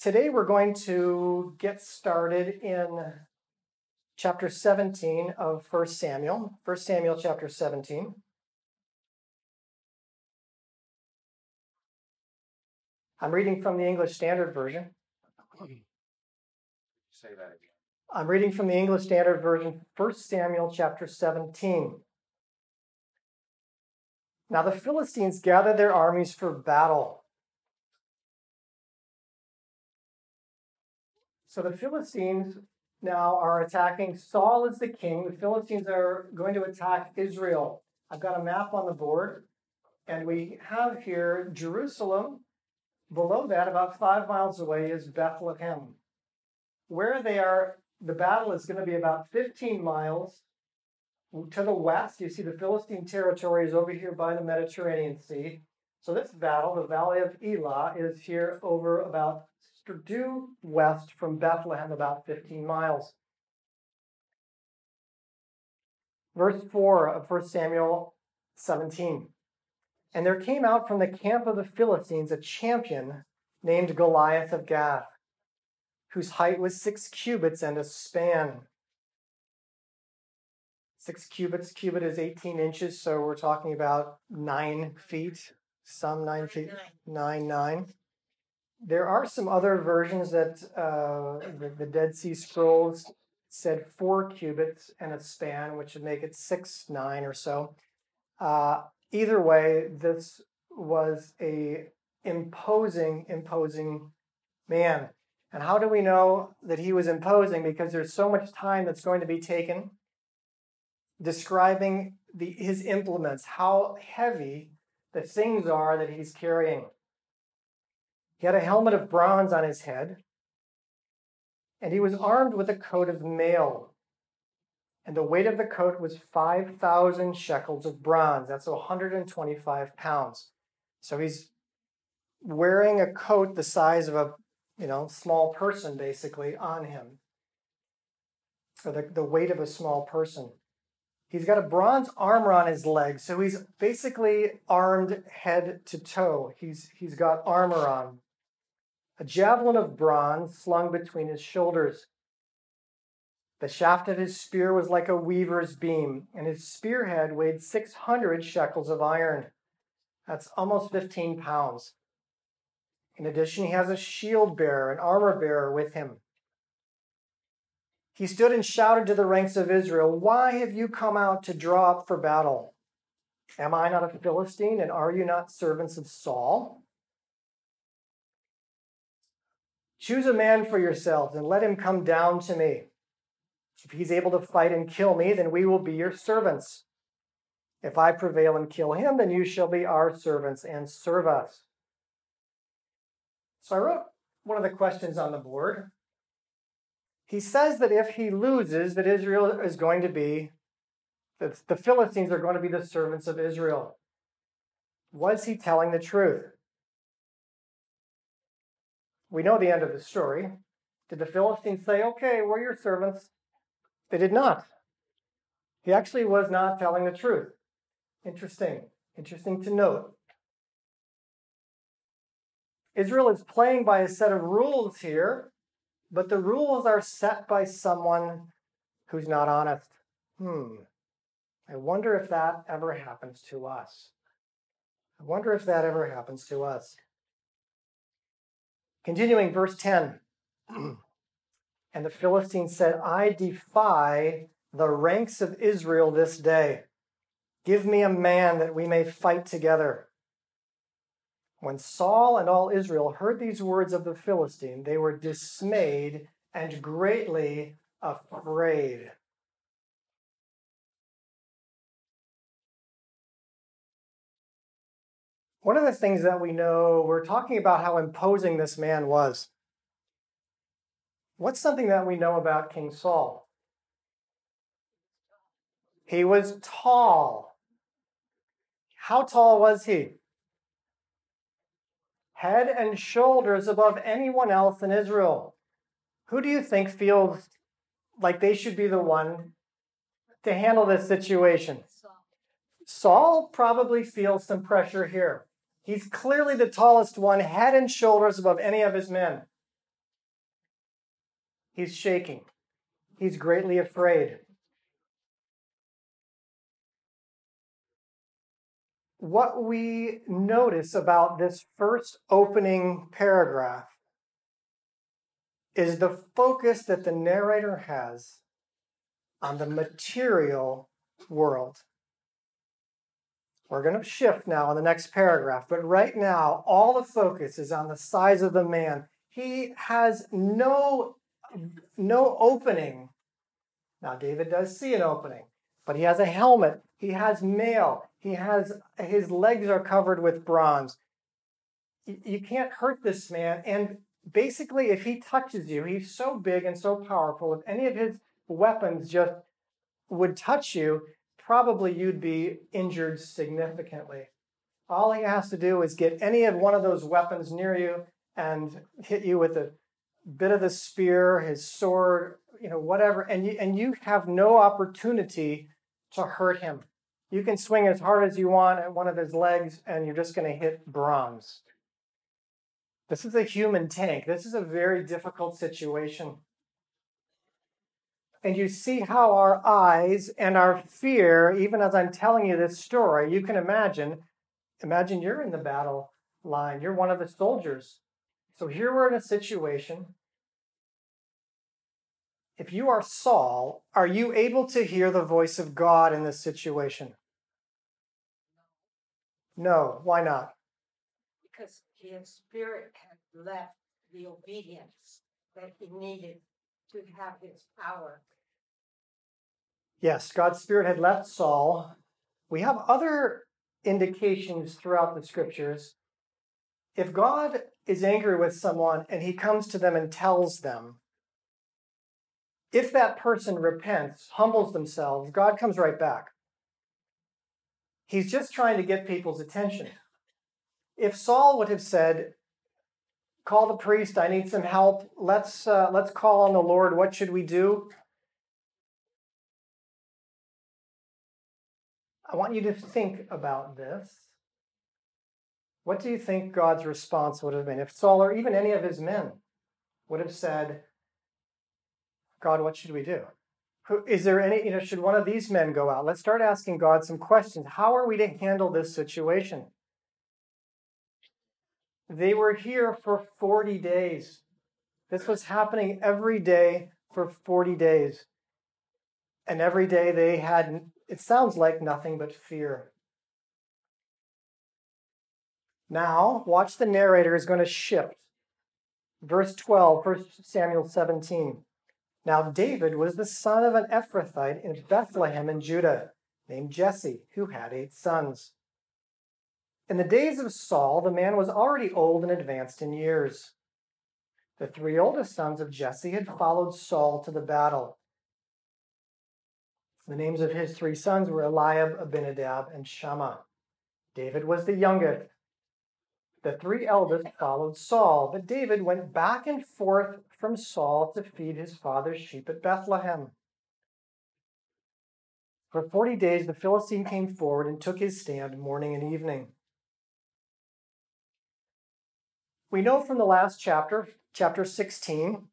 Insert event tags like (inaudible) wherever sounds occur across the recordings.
Today we're going to get started in chapter 17 of 1 Samuel. 1 Samuel chapter 17. I'm reading from the English Standard Version. Say that again. I'm reading from the English Standard Version, 1 Samuel chapter 17. Now the Philistines gathered their armies for battle. So the Philistines now are attacking. Saul is the king. The Philistines are going to attack Israel. I've got a map on the board, and we have here Jerusalem. Below that, about five miles away, is Bethlehem. Where they are, the battle is going to be about 15 miles to the west. You see the Philistine territory is over here by the Mediterranean Sea. So this battle, the Valley of Elah, is here over about due west from Bethlehem, about 15 miles. Verse 4 of 1 Samuel 17. And there came out from the camp of the Philistines a champion named Goliath of Gath, whose height was six cubits and a span. Six cubits, cubit is 18 inches, so we're talking about nine feet, some nine feet, nine, nine. There are some other versions that uh, the, the Dead Sea Scrolls said four cubits and a span, which would make it six, nine or so. Uh, either way, this was a imposing, imposing man. And how do we know that he was imposing? Because there's so much time that's going to be taken describing the, his implements, how heavy the things are that he's carrying. He had a helmet of bronze on his head, and he was armed with a coat of mail. And the weight of the coat was 5,000 shekels of bronze. That's 125 pounds. So he's wearing a coat the size of a you know small person basically on him or the, the weight of a small person he's got a bronze armor on his legs so he's basically armed head to toe he's he's got armor on a javelin of bronze slung between his shoulders. The shaft of his spear was like a weaver's beam, and his spearhead weighed 600 shekels of iron. That's almost 15 pounds. In addition, he has a shield bearer, an armor bearer with him. He stood and shouted to the ranks of Israel, Why have you come out to draw up for battle? Am I not a Philistine, and are you not servants of Saul? Choose a man for yourselves and let him come down to me. If he's able to fight and kill me, then we will be your servants. If I prevail and kill him, then you shall be our servants and serve us. So I wrote one of the questions on the board. He says that if he loses, that Israel is going to be, that the Philistines are going to be the servants of Israel. Was he telling the truth? We know the end of the story. Did the Philistines say, okay, we're your servants? They did not. He actually was not telling the truth. Interesting. Interesting to note. Israel is playing by a set of rules here, but the rules are set by someone who's not honest. Hmm. I wonder if that ever happens to us. I wonder if that ever happens to us. Continuing, verse 10. (clears throat) and the Philistines said, I defy the ranks of Israel this day. Give me a man that we may fight together. When Saul and all Israel heard these words of the Philistine, they were dismayed and greatly afraid. One of the things that we know, we're talking about how imposing this man was. What's something that we know about King Saul? He was tall. How tall was he? Head and shoulders above anyone else in Israel. Who do you think feels like they should be the one to handle this situation? Saul probably feels some pressure here. He's clearly the tallest one, head and shoulders above any of his men. He's shaking. He's greatly afraid. What we notice about this first opening paragraph is the focus that the narrator has on the material world. We're going to shift now in the next paragraph, but right now, all the focus is on the size of the man. He has no, no opening. Now, David does see an opening, but he has a helmet. He has mail. He has his legs are covered with bronze. You can't hurt this man. And basically, if he touches you, he's so big and so powerful. If any of his weapons just would touch you, probably you'd be injured significantly. All he has to do is get any of one of those weapons near you and hit you with a bit of the spear, his sword, you know, whatever, and you and you have no opportunity to hurt him. You can swing as hard as you want at one of his legs, and you're just going to hit bronze. This is a human tank. This is a very difficult situation and you see how our eyes and our fear, even as I'm telling you this story, you can imagine, imagine you're in the battle line, you're one of the soldiers. So here we're in a situation. If you are Saul, are you able to hear the voice of God in this situation? No, why not? Because his spirit had left the obedience that he needed to have his power. Yes, God's Spirit had left Saul. We have other indications throughout the scriptures. If God is angry with someone and he comes to them and tells them, if that person repents, humbles themselves, God comes right back. He's just trying to get people's attention. If Saul would have said, call the priest. I need some help. Let's uh, let's call on the Lord. What should we do? I want you to think about this. What do you think God's response would have been if Saul or even any of his men would have said, God, what should we do? Is there any, you know, should one of these men go out? Let's start asking God some questions. How are we to handle this situation? They were here for 40 days. This was happening every day for 40 days. And every day they had, it sounds like nothing but fear. Now, watch the narrator is going to shift. Verse 12, 1 Samuel 17. Now, David was the son of an Ephrathite in Bethlehem in Judah, named Jesse, who had eight sons. In the days of Saul, the man was already old and advanced in years. The three oldest sons of Jesse had followed Saul to the battle. The names of his three sons were Eliab, Abinadab, and Shammah. David was the youngest. The three eldest followed Saul, but David went back and forth from Saul to feed his father's sheep at Bethlehem. For forty days the Philistine came forward and took his stand morning and evening. We know from the last chapter, chapter 16,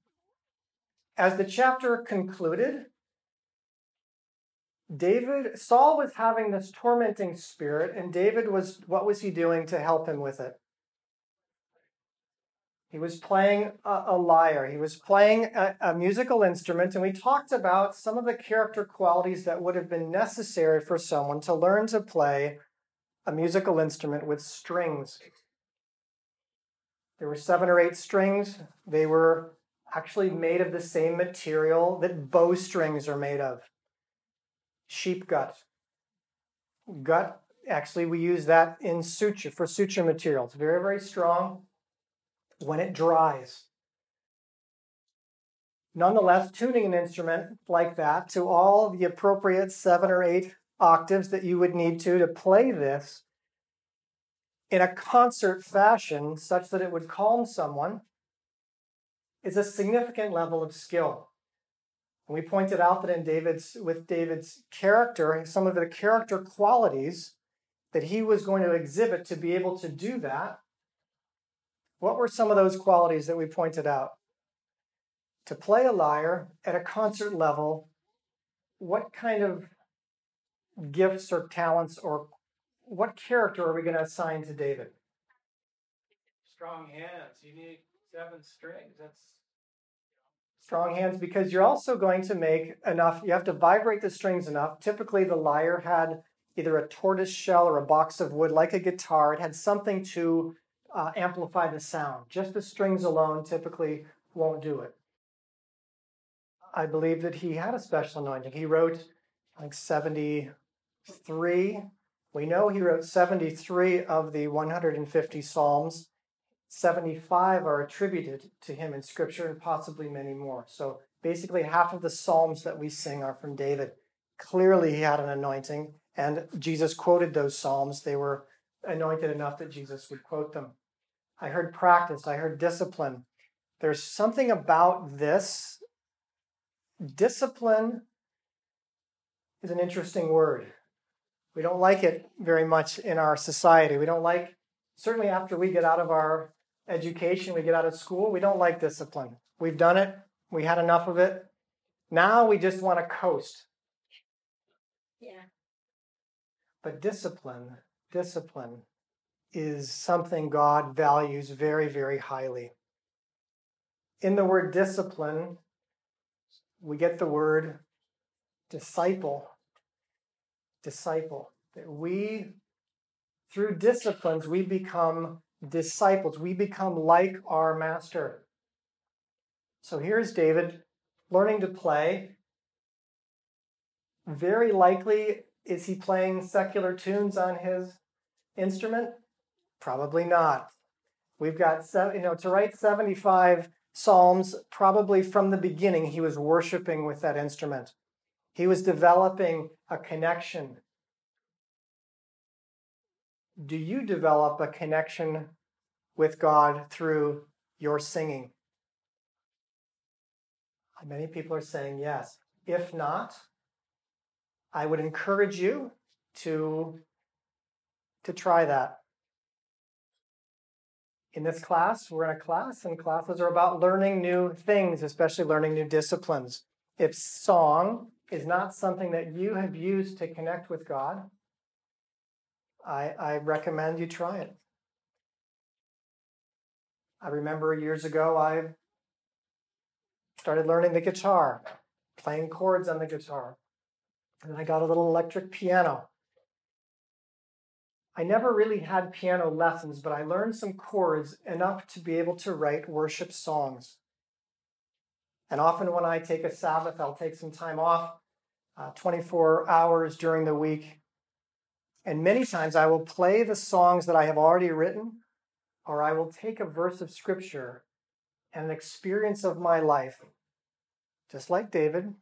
as the chapter concluded, David, Saul was having this tormenting spirit, and David was, what was he doing to help him with it? He was playing a, a lyre. He was playing a, a musical instrument, and we talked about some of the character qualities that would have been necessary for someone to learn to play a musical instrument with strings. There were seven or eight strings. They were actually made of the same material that bowstrings are made of sheep gut. Gut, actually, we use that in suture for suture material. It's very, very strong when it dries. Nonetheless, tuning an instrument like that to all the appropriate seven or eight octaves that you would need to to play this in a concert fashion such that it would calm someone is a significant level of skill. And we pointed out that in David's with David's character, some of the character qualities that he was going to exhibit to be able to do that. What were some of those qualities that we pointed out? to play a lyre at a concert level, what kind of gifts or talents or what character are we going to assign to David? Strong hands. You need seven strings. That's strong hands because you're also going to make enough, you have to vibrate the strings enough. Typically, the lyre had either a tortoise shell or a box of wood, like a guitar. It had something to uh, amplify the sound. Just the strings alone typically won't do it. I believe that he had a special anointing. He wrote, I think, 73. We know he wrote 73 of the 150 Psalms. 75 are attributed to him in Scripture, and possibly many more. So basically, half of the Psalms that we sing are from David. Clearly, he had an anointing, and Jesus quoted those Psalms. They were anointed enough that Jesus would quote them. I heard practice, I heard discipline. There's something about this. Discipline is an interesting word. We don't like it very much in our society. We don't like, certainly after we get out of our education, we get out of school, we don't like discipline. We've done it, we had enough of it. Now we just want to coast. Yeah. But discipline, discipline is something God values very, very highly. In the word discipline, we get the word disciple. Disciple. That we, through disciplines, we become disciples. We become like our master. So here's David learning to play. Very likely, is he playing secular tunes on his instrument? Probably not. We've got, you know, to write 75 psalms, probably from the beginning, he was worshiping with that instrument. He was developing a connection do you develop a connection with God through your singing? Many people are saying yes. If not, I would encourage you to, to try that. In this class, we're in a class, and classes are about learning new things, especially learning new disciplines. If song is not something that you have used to connect with God, I, I recommend you try it. I remember years ago I started learning the guitar, playing chords on the guitar. And I got a little electric piano. I never really had piano lessons, but I learned some chords enough to be able to write worship songs. And often when I take a Sabbath, I'll take some time off, uh, 24 hours during the week, and many times I will play the songs that I have already written, or I will take a verse of scripture and an experience of my life, just like David,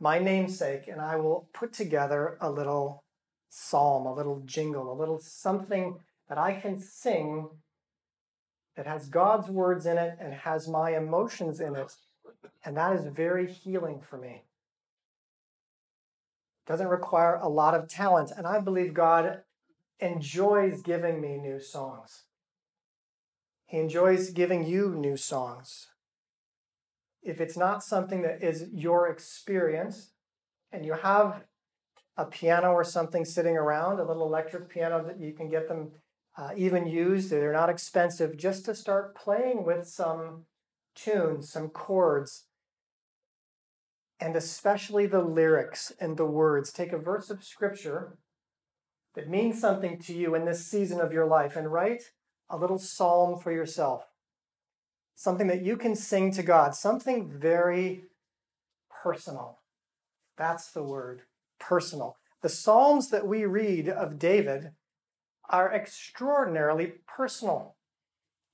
my namesake, and I will put together a little psalm, a little jingle, a little something that I can sing that has God's words in it and has my emotions in it. And that is very healing for me doesn't require a lot of talent. And I believe God enjoys giving me new songs. He enjoys giving you new songs. If it's not something that is your experience and you have a piano or something sitting around, a little electric piano that you can get them uh, even used, they're not expensive, just to start playing with some tunes, some chords, and especially the lyrics and the words. Take a verse of scripture that means something to you in this season of your life and write a little psalm for yourself. Something that you can sing to God, something very personal. That's the word personal. The Psalms that we read of David are extraordinarily personal.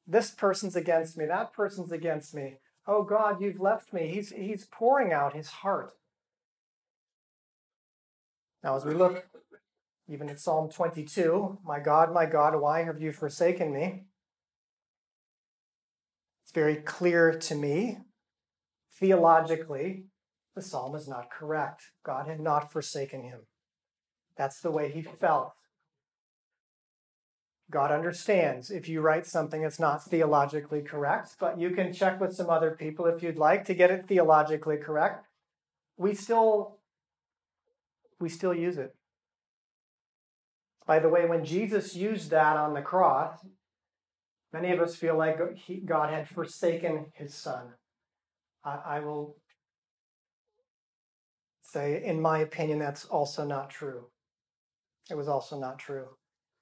This person's against me, that person's against me. Oh God, you've left me. He's, he's pouring out his heart. Now, as we look even at Psalm 22, My God, my God, why have you forsaken me? It's very clear to me, theologically, the psalm is not correct. God had not forsaken him. That's the way he felt. God understands if you write something that's not theologically correct, but you can check with some other people if you'd like to get it theologically correct. We still we still use it. By the way, when Jesus used that on the cross, many of us feel like God had forsaken his son. I will say, in my opinion, that's also not true. It was also not true.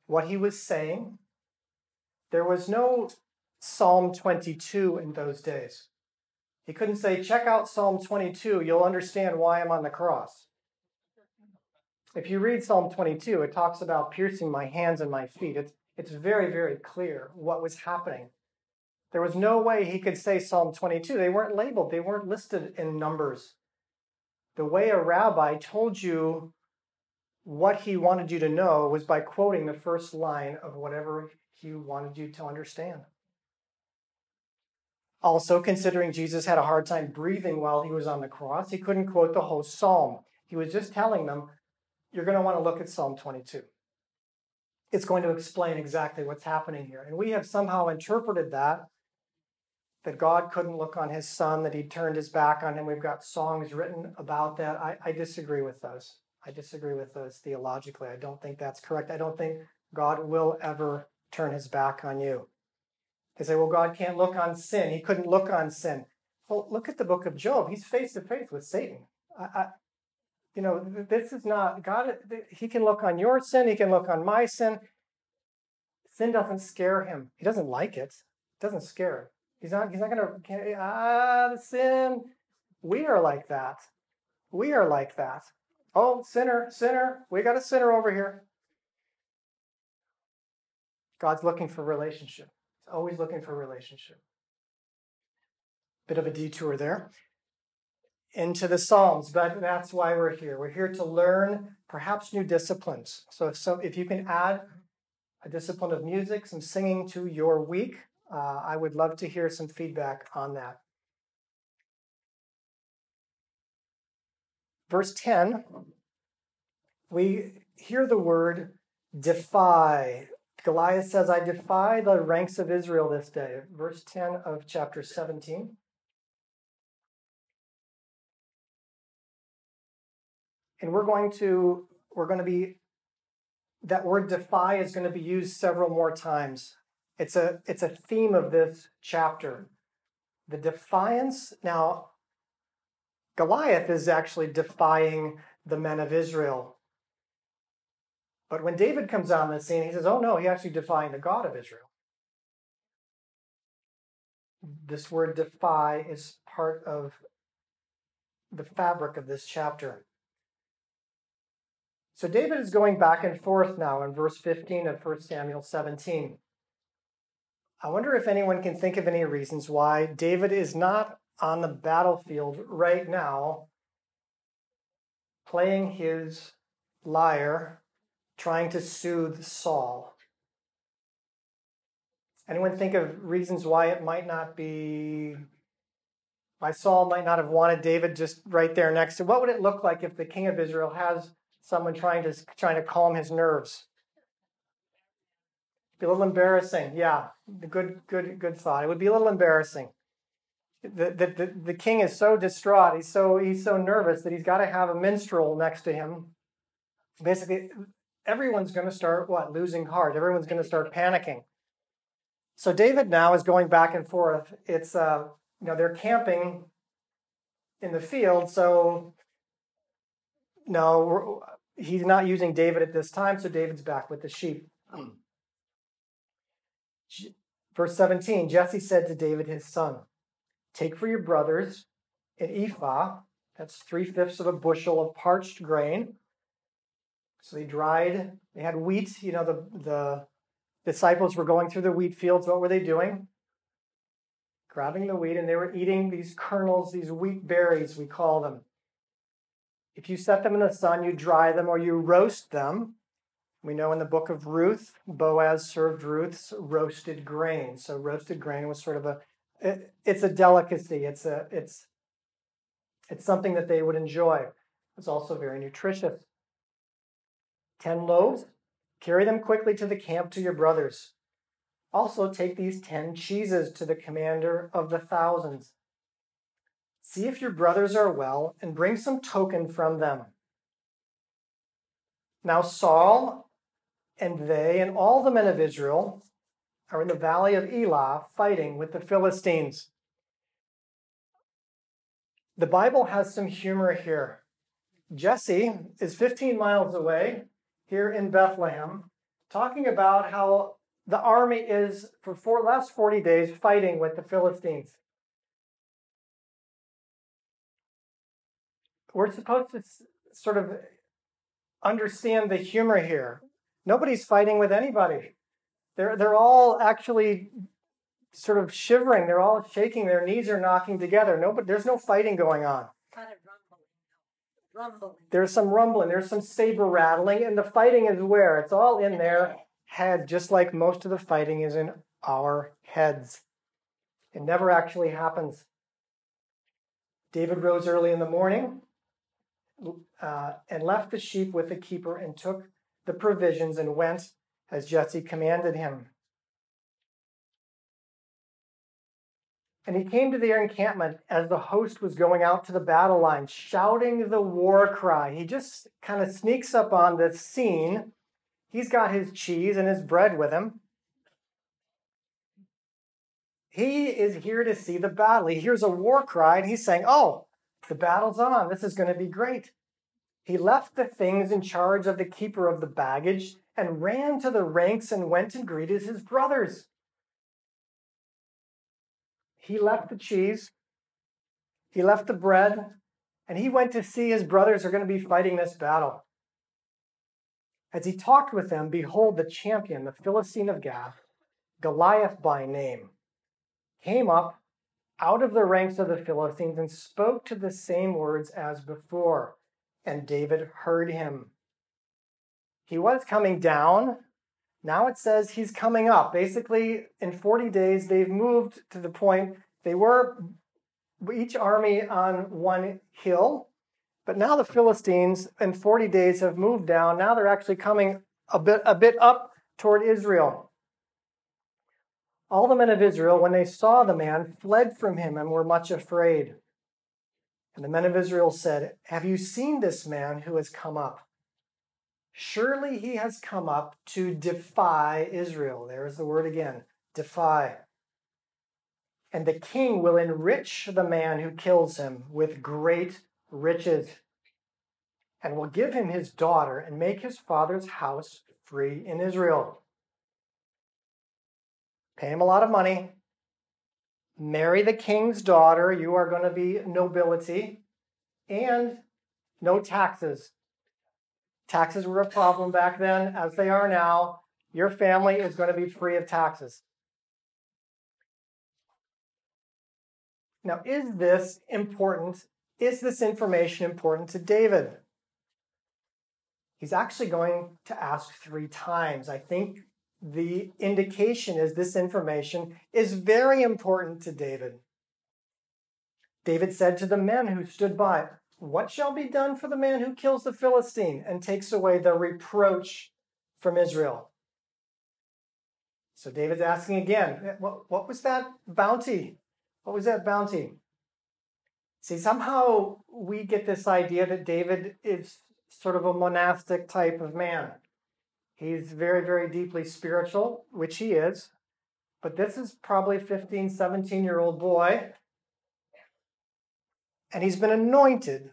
What he was saying, there was no Psalm 22 in those days. He couldn't say, check out Psalm 22, you'll understand why I'm on the cross. If you read Psalm 22, it talks about piercing my hands and my feet. It's, it's very, very clear what was happening. There was no way he could say Psalm 22. They weren't labeled, they weren't listed in numbers. The way a rabbi told you what he wanted you to know was by quoting the first line of whatever he wanted you to understand. Also, considering Jesus had a hard time breathing while he was on the cross, he couldn't quote the whole psalm. He was just telling them, You're going to want to look at Psalm 22. It's going to explain exactly what's happening here. And we have somehow interpreted that that God couldn't look on his son, that he turned his back on him. We've got songs written about that. I, I disagree with those. I disagree with those theologically. I don't think that's correct. I don't think God will ever turn his back on you. They say, well, God can't look on sin. He couldn't look on sin. Well, look at the book of Job. He's face to face with Satan. I, I, you know, this is not God. He can look on your sin. He can look on my sin. Sin doesn't scare him. He doesn't like it. It doesn't scare him. He's not, he's not going to, ah, the sin. We are like that. We are like that. Oh, sinner, sinner, we got a sinner over here. God's looking for relationship. He's always looking for relationship. Bit of a detour there into the Psalms, but that's why we're here. We're here to learn perhaps new disciplines. So if, so if you can add a discipline of music, some singing to your week, uh, I would love to hear some feedback on that. Verse 10, we hear the word defy. Goliath says, I defy the ranks of Israel this day. Verse 10 of chapter 17. And we're going to, we're going to be, that word defy is going to be used several more times it's a, it's a theme of this chapter. The defiance. Now, Goliath is actually defying the men of Israel. But when David comes on the scene, he says, oh no, he actually defying the God of Israel. This word defy is part of the fabric of this chapter. So David is going back and forth now in verse 15 of 1 Samuel 17. I wonder if anyone can think of any reasons why David is not on the battlefield right now playing his lyre, trying to soothe Saul. Anyone think of reasons why it might not be, why Saul might not have wanted David just right there next to? What would it look like if the king of Israel has someone trying to trying to calm his nerves? Be a little embarrassing. Yeah, good, good, good thought. It would be a little embarrassing. The, the, the, king is so distraught. He's so he's so nervous that he's got to have a minstrel next to him. Basically, everyone's going to start what losing heart. Everyone's going to start panicking. So David now is going back and forth. It's uh, you know they're camping in the field, so no, he's not using David at this time. So David's back with the sheep. Verse 17 Jesse said to David his son, Take for your brothers an ephah, that's three fifths of a bushel of parched grain. So they dried, they had wheat. You know, the, the disciples were going through the wheat fields. What were they doing? Grabbing the wheat, and they were eating these kernels, these wheat berries, we call them. If you set them in the sun, you dry them or you roast them. We know in the book of Ruth, Boaz served Ruth's roasted grain. So roasted grain was sort of a it, it's a delicacy. It's a it's it's something that they would enjoy. It's also very nutritious. Ten loaves, Carry them quickly to the camp to your brothers. Also, take these ten cheeses to the commander of the thousands. See if your brothers are well, and bring some token from them. Now, Saul and they and all the men of Israel are in the valley of Elah fighting with the Philistines. The Bible has some humor here. Jesse is 15 miles away here in Bethlehem, talking about how the army is, for four, last 40 days, fighting with the Philistines. We're supposed to sort of understand the humor here. Nobody's fighting with anybody. They're, they're all actually sort of shivering. They're all shaking. Their knees are knocking together. No, but there's no fighting going on. Rumbling. There's some rumbling. There's some saber rattling, and the fighting is where it's all in their head, just like most of the fighting is in our heads. It never actually happens. David rose early in the morning uh, and left the sheep with the keeper and took the provisions and went as Jesse commanded him. And he came to their encampment as the host was going out to the battle line, shouting the war cry. He just kind of sneaks up on the scene. He's got his cheese and his bread with him. He is here to see the battle. He hears a war cry and he's saying, Oh, the battle's on. This is going to be great. He left the things in charge of the keeper of the baggage and ran to the ranks and went and greeted his brothers. He left the cheese, he left the bread, and he went to see his brothers are going to be fighting this battle. As he talked with them, behold, the champion, the Philistine of Gath, Goliath by name, came up out of the ranks of the Philistines and spoke to the same words as before. And David heard him. He was coming down. Now it says he's coming up. Basically, in 40 days, they've moved to the point they were each army on one hill, but now the Philistines in 40 days have moved down. Now they're actually coming a bit, a bit up toward Israel. All the men of Israel, when they saw the man, fled from him and were much afraid. And the men of Israel said, Have you seen this man who has come up? Surely he has come up to defy Israel. There's the word again defy. And the king will enrich the man who kills him with great riches, and will give him his daughter and make his father's house free in Israel. Pay him a lot of money. Marry the king's daughter. You are going to be nobility. And no taxes. Taxes were a problem back then, as they are now. Your family is going to be free of taxes. Now, is this important? Is this information important to David? He's actually going to ask three times. I think the indication is this information is very important to David. David said to the men who stood by, what shall be done for the man who kills the Philistine and takes away the reproach from Israel? So David's asking again, what, what was that bounty? What was that bounty? See, somehow we get this idea that David is sort of a monastic type of man. He's very, very deeply spiritual, which he is. But this is probably 15, 17 year old boy and he's been anointed.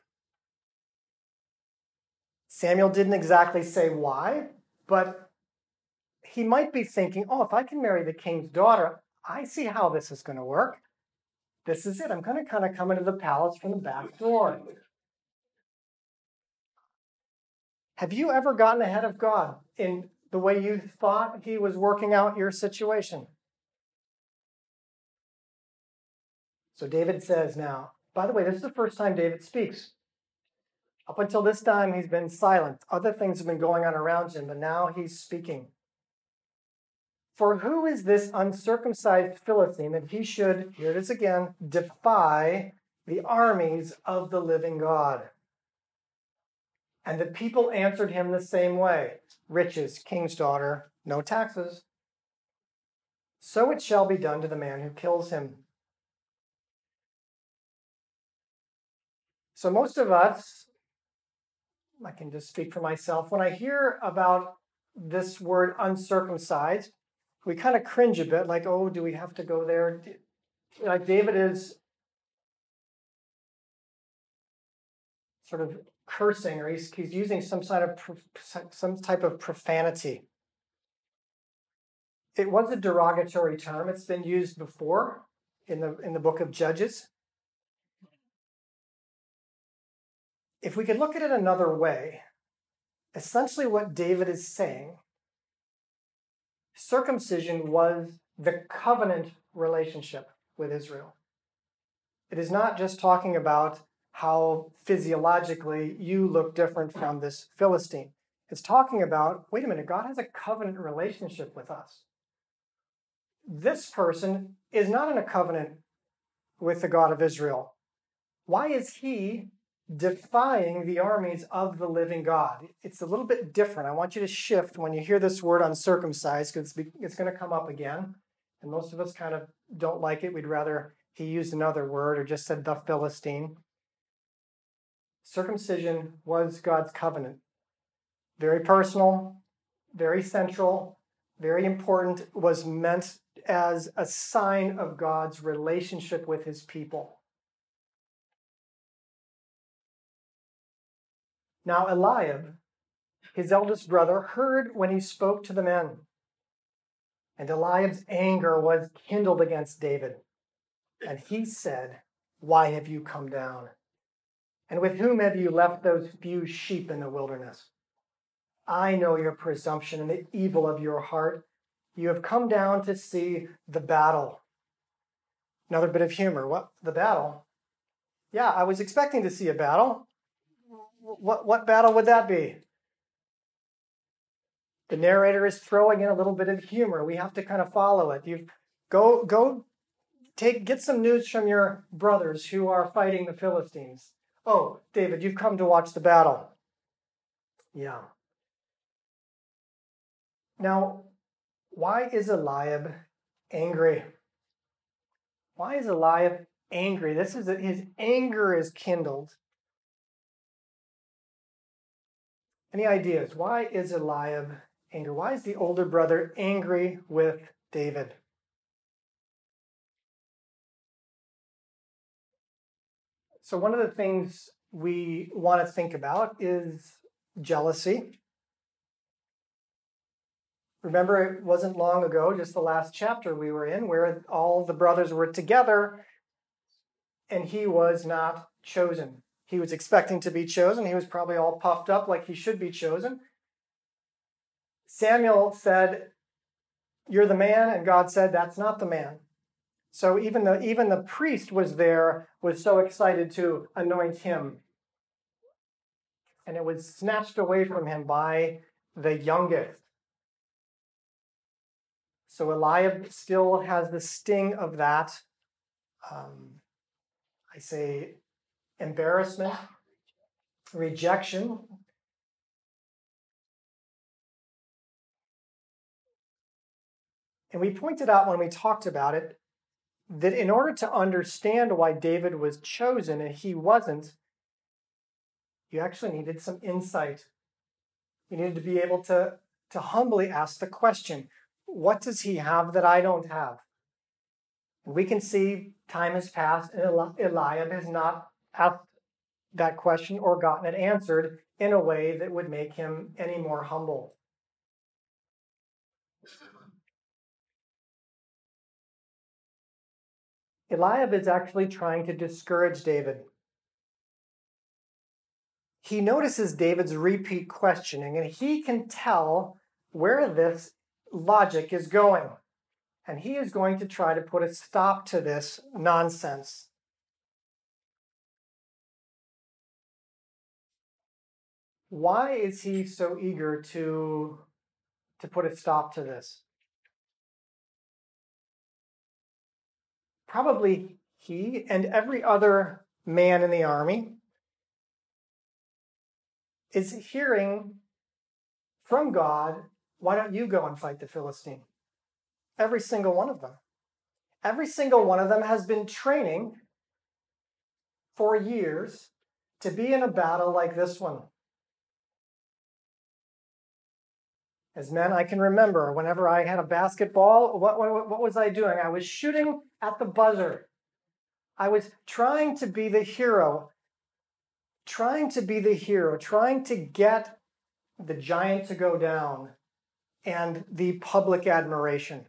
Samuel didn't exactly say why, but he might be thinking, oh, if I can marry the king's daughter, I see how this is going to work. This is it. I'm going to kind of come into the palace from the back door. Have you ever gotten ahead of God in the way you thought He was working out your situation? So David says now, by the way, this is the first time David speaks. Up until this time, he's been silent. Other things have been going on around him, but now he's speaking. For who is this uncircumcised Philistine that he should, here it is again, defy the armies of the living God? And the people answered him the same way riches, king's daughter, no taxes. So it shall be done to the man who kills him. So, most of us, I can just speak for myself, when I hear about this word uncircumcised, we kind of cringe a bit, like, oh, do we have to go there? Like David is sort of cursing, or he's, he's using some sort of some type of profanity. It was a derogatory term. It's been used before in the in the book of Judges. If we could look at it another way, essentially what David is saying circumcision was the covenant relationship with Israel. It is not just talking about how physiologically you look different from this Philistine. It's talking about wait a minute, God has a covenant relationship with us. This person is not in a covenant with the God of Israel. Why is he defying the armies of the living God. It's a little bit different. I want you to shift when you hear this word uncircumcised because it's going to come up again. And most of us kind of don't like it. We'd rather he used another word or just said the Philistine. Circumcision was God's covenant. Very personal, very central, very important, was meant as a sign of God's relationship with his people. Now Eliab, his eldest brother, heard when he spoke to the men. And Eliab's anger was kindled against David. And he said, Why have you come down? And with whom have you left those few sheep in the wilderness? I know your presumption and the evil of your heart. You have come down to see the battle. Another bit of humor. What? The battle? Yeah, I was expecting to see a battle what, what battle would that be? The narrator is throwing in a little bit of humor. We have to kind of follow it. You go go take get some news from your brothers who are fighting the Philistines. Oh, David, you've come to watch the battle. Yeah. Now, why is Eliab angry? Why is Eliab angry? This is his anger is kindled Any ideas? Why is Eliab angry? Why is the older brother angry with David? So, one of the things we want to think about is jealousy. Remember, it wasn't long ago, just the last chapter we were in, where all the brothers were together and he was not chosen. He was expecting to be chosen. He was probably all puffed up like he should be chosen. Samuel said, You're the man, and God said, That's not the man. So even the, even the priest was there, was so excited to anoint him. And it was snatched away from him by the youngest. So Eliab still has the sting of that. Um, I say embarrassment, rejection. And we pointed out when we talked about it that in order to understand why David was chosen and he wasn't, you actually needed some insight. You needed to be able to, to humbly ask the question what does he have that I don't have? We can see time has passed and Eliab has not asked that question or gotten it answered in a way that would make him any more humble. Eliab is actually trying to discourage David. He notices David's repeat questioning and he can tell where this logic is going. And he is going to try to put a stop to this nonsense. Why is he so eager to, to put a stop to this? Probably he and every other man in the army is hearing from God, why don't you go and fight the Philistine? Every single one of them. Every single one of them has been training for years to be in a battle like this one. As men, I can remember whenever I had a basketball, what, what, what was I doing? I was shooting at the buzzer. I was trying to be the hero, trying to be the hero, trying to get the giant to go down and the public admiration.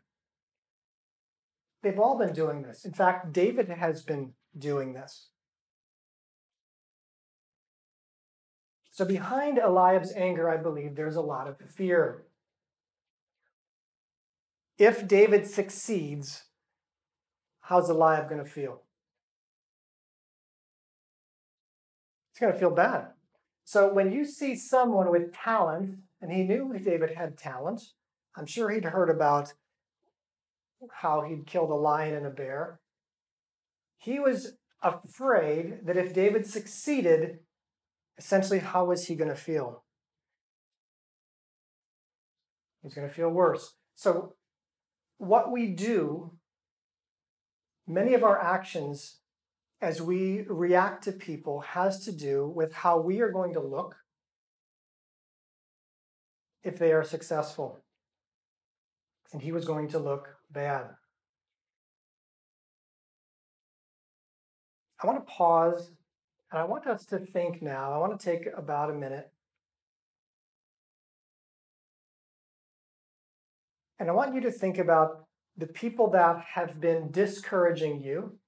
They've all been doing this. In fact, David has been doing this. So, behind Eliab's anger, I believe there's a lot of fear. If David succeeds, how's Eliab going to feel? He's going to feel bad. So when you see someone with talent, and he knew David had talent, I'm sure he'd heard about how he'd killed a lion and a bear. He was afraid that if David succeeded, essentially, how was he going to feel? He's going to feel worse. So what we do, many of our actions as we react to people has to do with how we are going to look if they are successful. And he was going to look bad. I want to pause and I want us to think now. I want to take about a minute And I want you to think about the people that have been discouraging you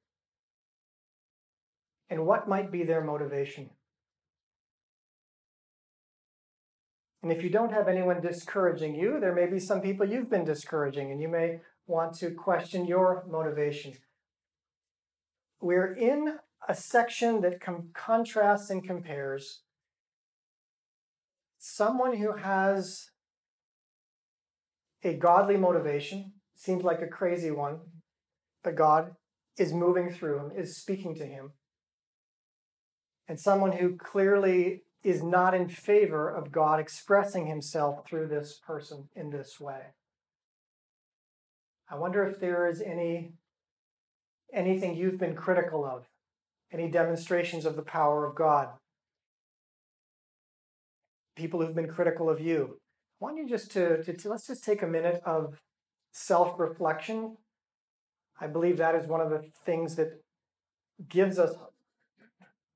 and what might be their motivation. And if you don't have anyone discouraging you, there may be some people you've been discouraging, and you may want to question your motivation. We're in a section that com- contrasts and compares someone who has a godly motivation, seems like a crazy one, but God is moving through him, is speaking to him. And someone who clearly is not in favor of God expressing himself through this person in this way. I wonder if there is any anything you've been critical of, any demonstrations of the power of God. People who've been critical of you. I want you just to, to, to let's just take a minute of self reflection. I believe that is one of the things that gives us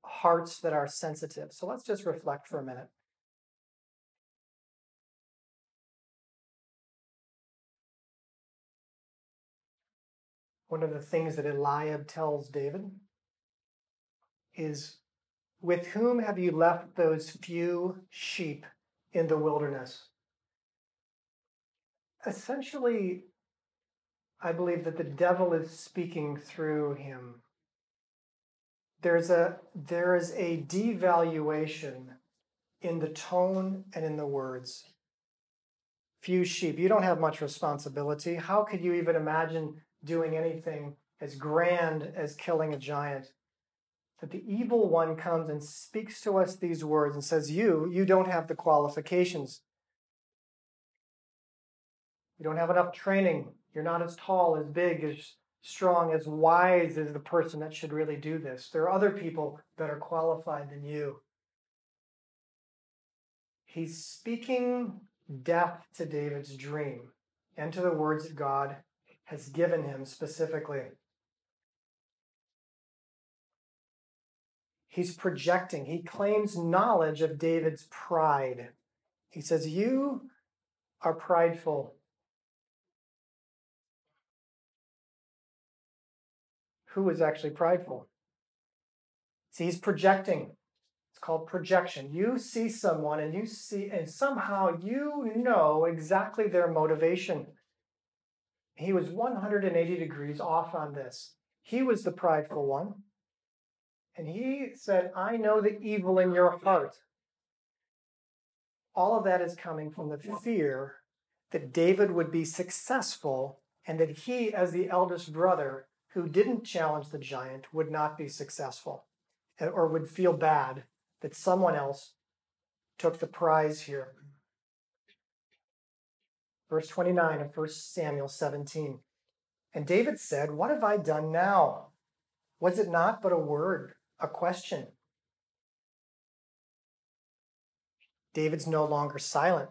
hearts that are sensitive. So let's just reflect for a minute. One of the things that Eliab tells David is, With whom have you left those few sheep in the wilderness? Essentially, I believe that the devil is speaking through him. There's a there is a devaluation in the tone and in the words. Few sheep, you don't have much responsibility. How could you even imagine doing anything as grand as killing a giant? That the evil one comes and speaks to us these words and says, You, you don't have the qualifications. You don't have enough training. You're not as tall, as big, as strong, as wise as the person that should really do this. There are other people that are qualified than you. He's speaking death to David's dream and to the words that God has given him specifically. He's projecting, he claims knowledge of David's pride. He says, You are prideful. Who is actually prideful. See, he's projecting. It's called projection. You see someone and you see, and somehow you know exactly their motivation. He was 180 degrees off on this. He was the prideful one. And he said, I know the evil in your heart. All of that is coming from the fear that David would be successful and that he, as the eldest brother, who didn't challenge the giant would not be successful eh, or would feel bad that someone else took the prize here. Verse 29 of 1 Samuel 17. And David said, What have I done now? Was it not but a word, a question? David's no longer silent.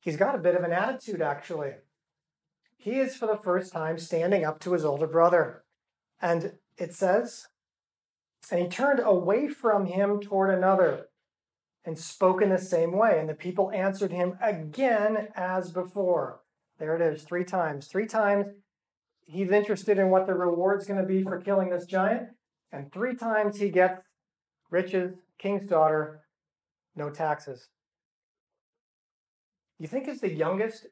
He's got a bit of an attitude, actually. He is, for the first time, standing up to his older brother. And it says, And he turned away from him toward another and spoke in the same way. And the people answered him again as before. There it is, three times. Three times he's interested in what the reward's going to be for killing this giant. And three times he gets riches, king's daughter, no taxes. You think as the youngest,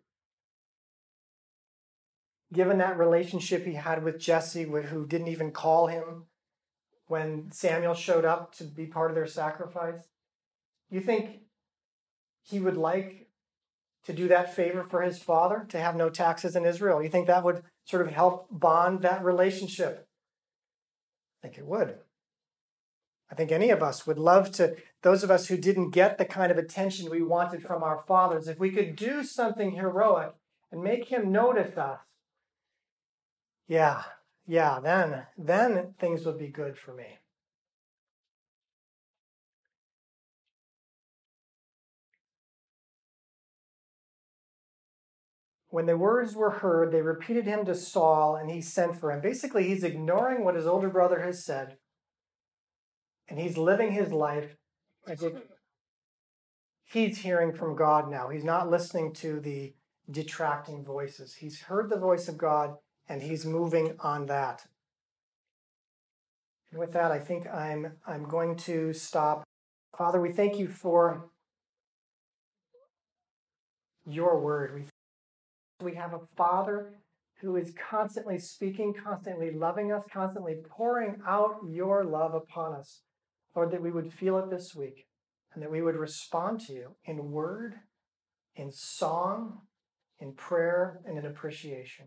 given that relationship he had with Jesse, who didn't even call him when Samuel showed up to be part of their sacrifice, you think he would like to do that favor for his father, to have no taxes in Israel? You think that would sort of help bond that relationship? I think it would. I think any of us would love to, those of us who didn't get the kind of attention we wanted from our fathers, if we could do something heroic and make him notice us, yeah, yeah, then, then things would be good for me. When the words were heard, they repeated him to Saul, and he sent for him. Basically, he's ignoring what his older brother has said and he's living his life as if he's hearing from God now. He's not listening to the detracting voices. He's heard the voice of God and he's moving on that. And with that, I think I'm, I'm going to stop. Father, we thank you for your word. We, we have a Father who is constantly speaking, constantly loving us, constantly pouring out your love upon us. Lord, that we would feel it this week and that we would respond to you in word, in song, in prayer, and in appreciation.